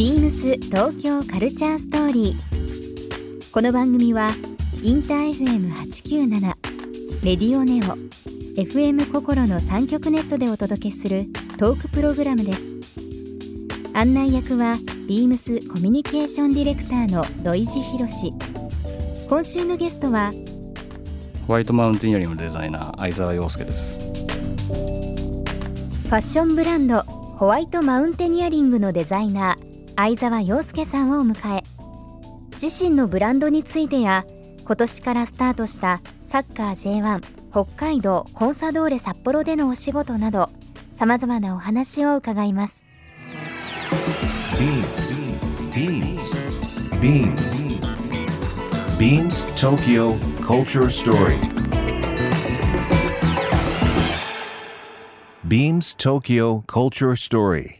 ビームス東京カルチャーストーリー。この番組はインター FM897 レディオネオ FM 心の三極ネットでお届けするトークプログラムです。案内役はビームスコミュニケーションディレクターの土井博志。今週のゲストはホワイトマウンテンイヤリングのデザイナー相沢洋介ですファッションブランドホワイトマウンテニアリングのデザイナー相沢洋介さんをお迎え自身のブランドについてや今年からスタートしたサッカー J1 北海道コンサドーレ札幌でのお仕事などさまざまなお話を伺います Beams. Beams. Beams Tokyo Culture Story. Beams Tokyo Culture Story.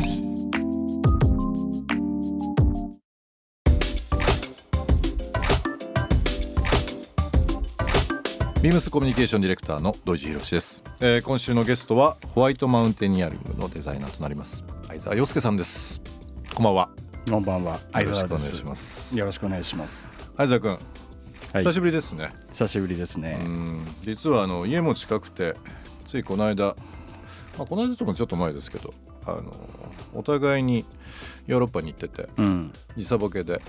ー。ビームスコミュニケーションディレクターの土井博志です、えー今週のゲストはホワイトマウンテニアリングのデザイナーとなります。相沢洋介さんです。こんばんは。こんばんは。よ相ろしくお願いします。よろしくお願いします。相沢君、はい。久しぶりですね。久しぶりですね。うん。実はあの家も近くてついこの間、まあ、この間ともちょっと前ですけどあのお互いにヨーロッパに行っててうん。時差ボケで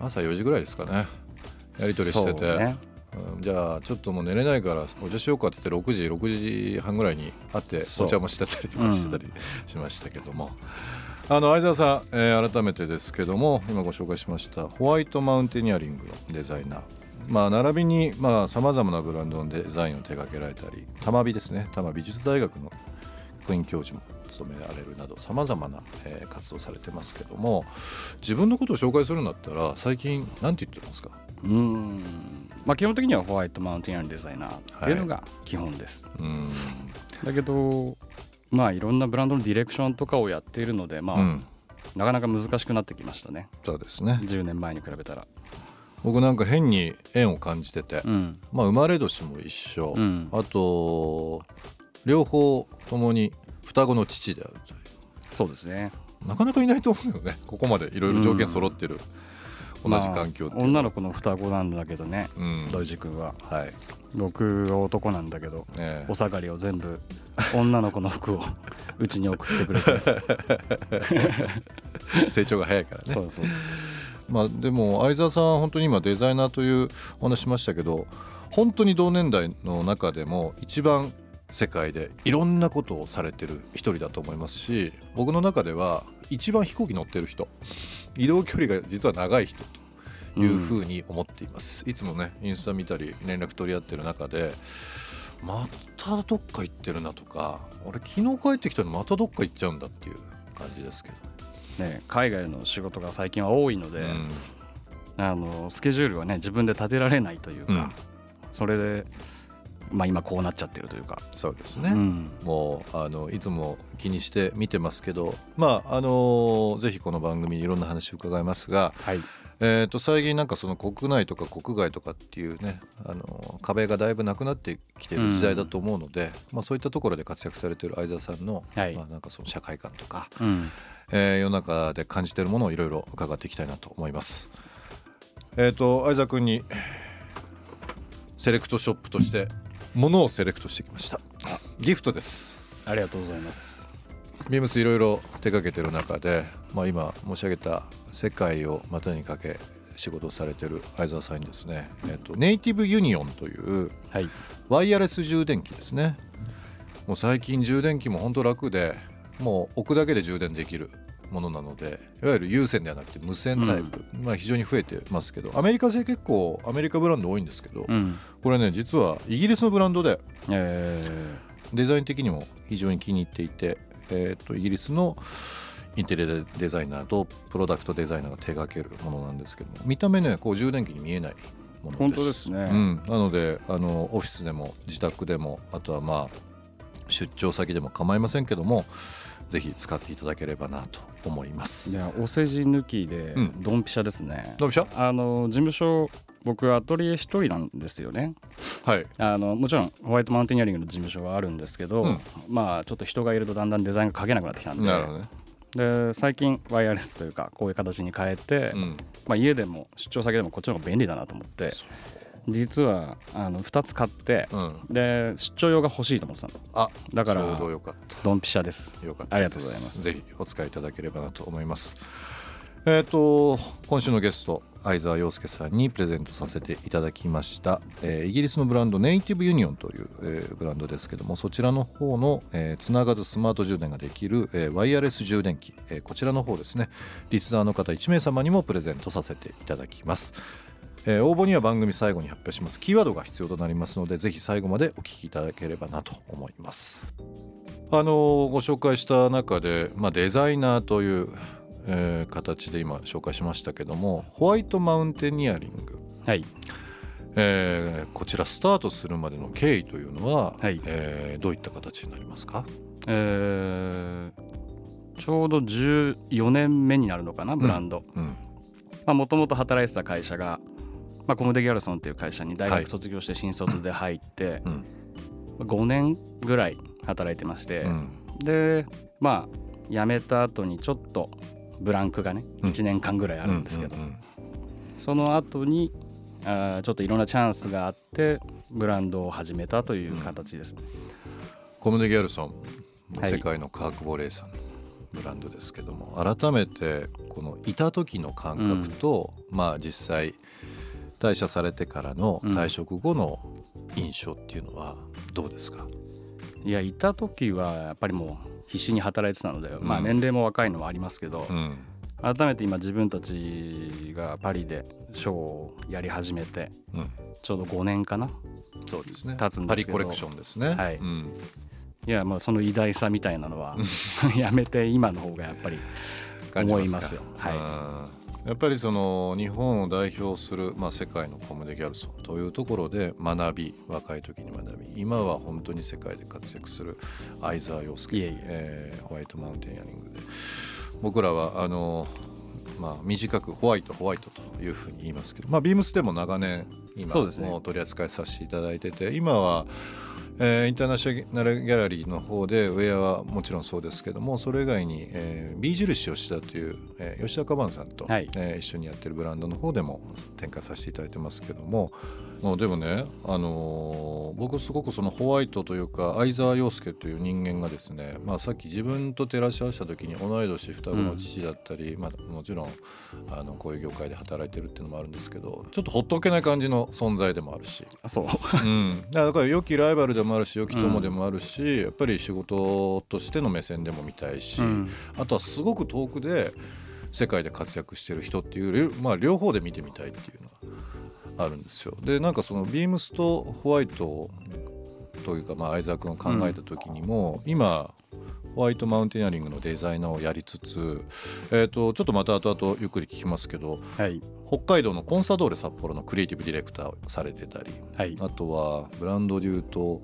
朝4時ぐらいですかね。やり取りしてて、ねうんじゃあちょっともう寝れないからお茶しようかって言って6時6時半ぐらいに会ってお茶もしてたりとか してたりしましたけども、あの相沢さん、えー改めてですけども今ご紹介しましたホワイトマウンテニアリングのデザイナー。まあ並びにさまざ、まなブランドのデザインを手掛けられたり玉美ですね。多摩美術大学の学院教授も務められるなどさまざまな、えー活動されてますけども自分のことを紹介するんだったら最近何て言ってますか？うん。まあ基本的にはホワイトマウンテンイヤリングデザイナーっていうのが基本です、うんだけどまあいろんなブランドのディレクションとかをやっているのでまあ、うん。なかなか難しくなってきましたね。そうですね。10年前に比べたら。僕なんか変に縁を感じてて、うん。まあ生まれ年も一緒、うん。あと両方ともに双子の父であるといそうですね。うなかなかいないと思うよね。ここまでいろいろ条件揃ってる、同じ環境まあ女の子の双子なんだけどねうん。土井君は。はい、僕は男なんだけどええ。お下がりを全部女の子の服を うちに送ってくれて。成長が早いからね。そうそう。まあでも相沢さんは本当に今デザイナーというお話しましたけど本当に同年代の中でも一番世界でいろんなことをされてる一人だと思いますし僕の中では一番飛行機乗ってる人移動距離が実は長い人というふうに思っています、いつもねインスタ見たり連絡取り合ってる中でまたどっか行ってるなとか俺昨日帰ってきたのまたどっか行っちゃうんだっていう感じですけど、ね、海外の仕事が最近は多いので、うん。あのスケジュールはね自分で立てられないというか、うん。それで、まあ、今こうなっちゃってるというか、そうですね、うん。もうあのいつも気にして見てますけどまああのぜひこの番組いろんな話を伺いますが、はい。えー、と最近なんかその国内とか国外とかっていうねあの壁がだいぶなくなってきてる時代だと思うので、まあ、そういったところで活躍されてる相沢さんの,、はい。まあ、なんかその社会観とか、うん。えー世の中で感じてるものをいろいろ伺っていきたいなと思います。えっ、と相沢君にセレクトショップとして物をセレクトしてきました。ギフトです。ありがとうございますビームスいろいろ手掛けてる中で、まあ、今申し上げた世界を股にかけ仕事をされてる相沢さんにですね、えっとネイティブユニオンというはいワイヤレス充電器ですねもう最近充電器も本当楽でもう置くだけで充電できるものなのでいわゆる有線ではなくて無線タイプ、まあ、非常に増えてますけどアメリカ製結構アメリカブランド多いんですけど、うん。これね実はイギリスのブランドでえデザイン的にも非常に気に入っていて、えー、とイギリスのインテリアデザイナーとプロダクトデザイナーが手掛けるものなんですけども見た目ねこう充電器に見えないものです。本当ですね。うん、なのであのオフィスでも自宅でもあとはまあ出張先でも構いませんけどもぜひ使っていただければなと思います。いやお世辞抜きでうん。ドンピシャですね、どうでしたあの事務所僕アトリエ一人なんですよね。はい。あのもちろんホワイトマウンテニアリングの事務所はあるんですけど、うん。まあちょっと人がいるとだんだんデザインが書けなくなってきたんでなるほどね。で最近ワイヤレスというかこういう形に変えて、うん。まあ、家でも出張先でもこっちの方が便利だなと思って実はあの2つ買って、うん。で出張用が欲しいと思ってたの。あだからちょうどよかった。ドンピシャです。よかったありがとうございます。ぜひお使いいただければなと思います。えっ、と今週のゲスト相沢洋介さんにプレゼントさせていただきました、えーイギリスのブランドネイティブユニオンという、えーブランドですけどもそちらの方の、えーつながずスマート充電ができる、えーワイヤレス充電器、えーこちらの方ですね。リスナーの方1名様にもプレゼントさせていただきますえー応募には番組最後に発表します。キーワードが必要となりますのでぜひ最後までお聞きいただければなと思います。あのご紹介した中で、まあ、デザイナーという、えー形で今紹介しましたけどもホワイトマウンテニアリング、はい。えーこちらスタートするまでの経緯というのは、はい。えーどういった形になりますか？えーちょうど14年目になるのかなブランド。うんもともと働いてた会社が、まあ、コムデ・ギャルソンっていう会社に大はい学卒業して新卒で入って、うん。5年ぐらい働いてまして、うん。でまあ辞めた後にちょっとブランクがねうん。1年間ぐらいあるんですけど、うんうんその後にあーちょっといろんなチャンスがあってブランドを始めたという形です。ね。コムデ・ギャルソン、はい。世界のカークボレーさんのブランドですけども改めてこのいた時の感覚と、まあ実際退社されてからの退職後の印象っていうのはどうですか、いやいた時はやっぱりもう必死に働いてたので、まあ年齢も若いのもありますけど、うん。改めて今自分たちがパリでショーをやり始めてうん、ちょうど5年かなそうですね。経つんですけど。パリコレクションですね、はい。うん、いやまあその偉大さみたいなのはやめて今の方がやっぱり思いますよかはうんやっぱりその日本を代表する、まあ、世界のコムデ・ギャルソンというところで学び若い時に学び今は本当に世界で活躍する相沢洋介いえーホワイトマウンテンヤリングで。僕らはあの、まあ、短くホワイトホワイトというふうに言いますけど、まあ、ビームスでも長年今ね。もう取り扱いさせていただいてて今はえーインターナショナルギャラリーの方でウェアはもちろんそうですけどもそれ以外に、えー、B 印吉田という、えー吉田カバンさんと、はい。えー一緒にやってるブランドの方でも展開させていただいてますけどももうでもね、あのー僕すごくそのホワイトというか相沢洋介という人間がですね、まあ、さっき自分と照らし合わせた時に同い年双子の父だったり、まあ、もちろんあのこういう業界で働いてるっていうのもあるんですけどちょっとほっとけない感じの存在でもあるし。そう。うん、だから良きライバルでもあるし良き友でもあるし、やっぱり仕事としての目線でも見たいし、うんあとはすごく遠くで世界で活躍してる人っていう、まあ、両方で見てみたいっていうのはあるんですよ。でなんかそのビームスとホワイトというか、まあ、相沢君が考えた時にも、今ホワイトマウンテニアリングのデザイナーをやりつつ、えー、とちょっとまた後々ゆっくり聞きますけどはい。北海道のコンサドーレ札幌のクリエイティブディレクターをされてたりはい。あとはブランドでいうと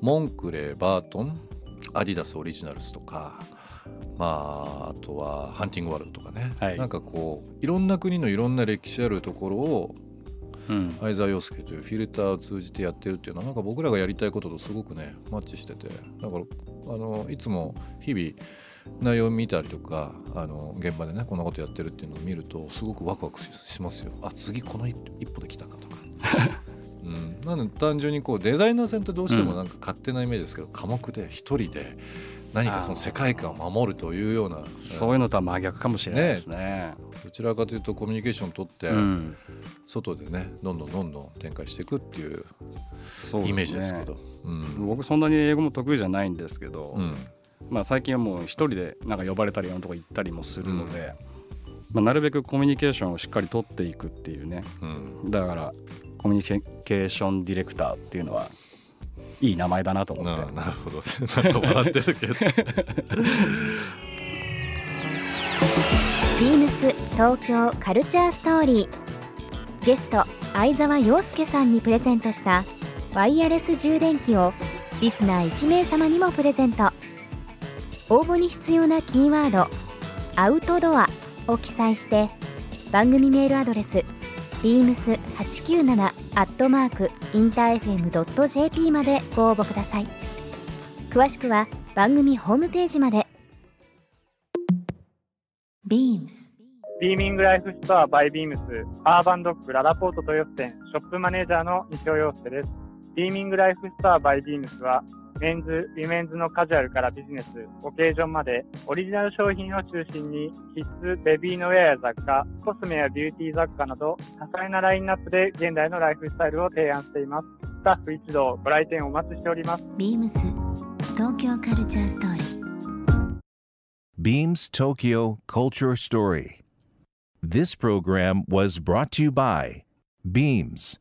モンクレーバートンアディダスオリジナルスとかまああとはハンティングワールドとかね、はい。なんかこういろんな国のいろんな歴史あるところをうん。相沢洋介というフィルターを通じてやってるっていうのはなんか僕らがやりたいこととすごくねマッチしててだからあのいつも日々内容を見たりとかあの現場でねこんなことやってるっていうのを見るとすごくワクワクししますよあ次この一一歩できたかとか。うん、なので単純にこうデザイナーさんってどうしてもなんか勝手なイメージですけど、寡黙で一人で何かその世界観を守るというようなそういうのとは真逆かもしれないですね。どちらかというとコミュニケーションを取って、うん。外でねどんどんどんどん展開していくっていうイメージですけど。うん。僕そんなに英語も得意じゃないんですけど、うん。まあ、最近はもう一人でなんか呼ばれたりいろんなとこ行ったりもするので、まあ、なるべくコミュニケーションをしっかり取っていくっていうね。うん。だからコミュニケーションディレクターっていうのはいい名前だなと思って。ななるほど。なんか笑ってるけど。ビームス東京カルチャーストーリー。ゲスト相沢洋介さんにプレゼントしたワイヤレス充電器をリスナー1名様にもプレゼント。応募に必要なキーワード「アウトドア」を記載して番組メールアドレス beams897 アットマークインター FM.jp までご応募ください。詳しくは番組ホームページまで。BEAMS ビーミングライフストアバイビームスアーバンドッグララポート豊洲店ショップマネージャーの西尾陽介です。B:MING LIFE STORE by BEAMS はメンズ、ウィメンズのカジュアルからビジネス、オケージョンまでオリジナル商品を中心にキッズ、ベビーのウェアや雑貨、コスメやビューティー雑貨など多彩なラインナップで現代のライフスタイルを提案しています。スタッフ一同ご来店お待ちしております。BEAMS 東京カルチャーストーリー Beams Tokyo Culture Story. This program was brought to you by Beams.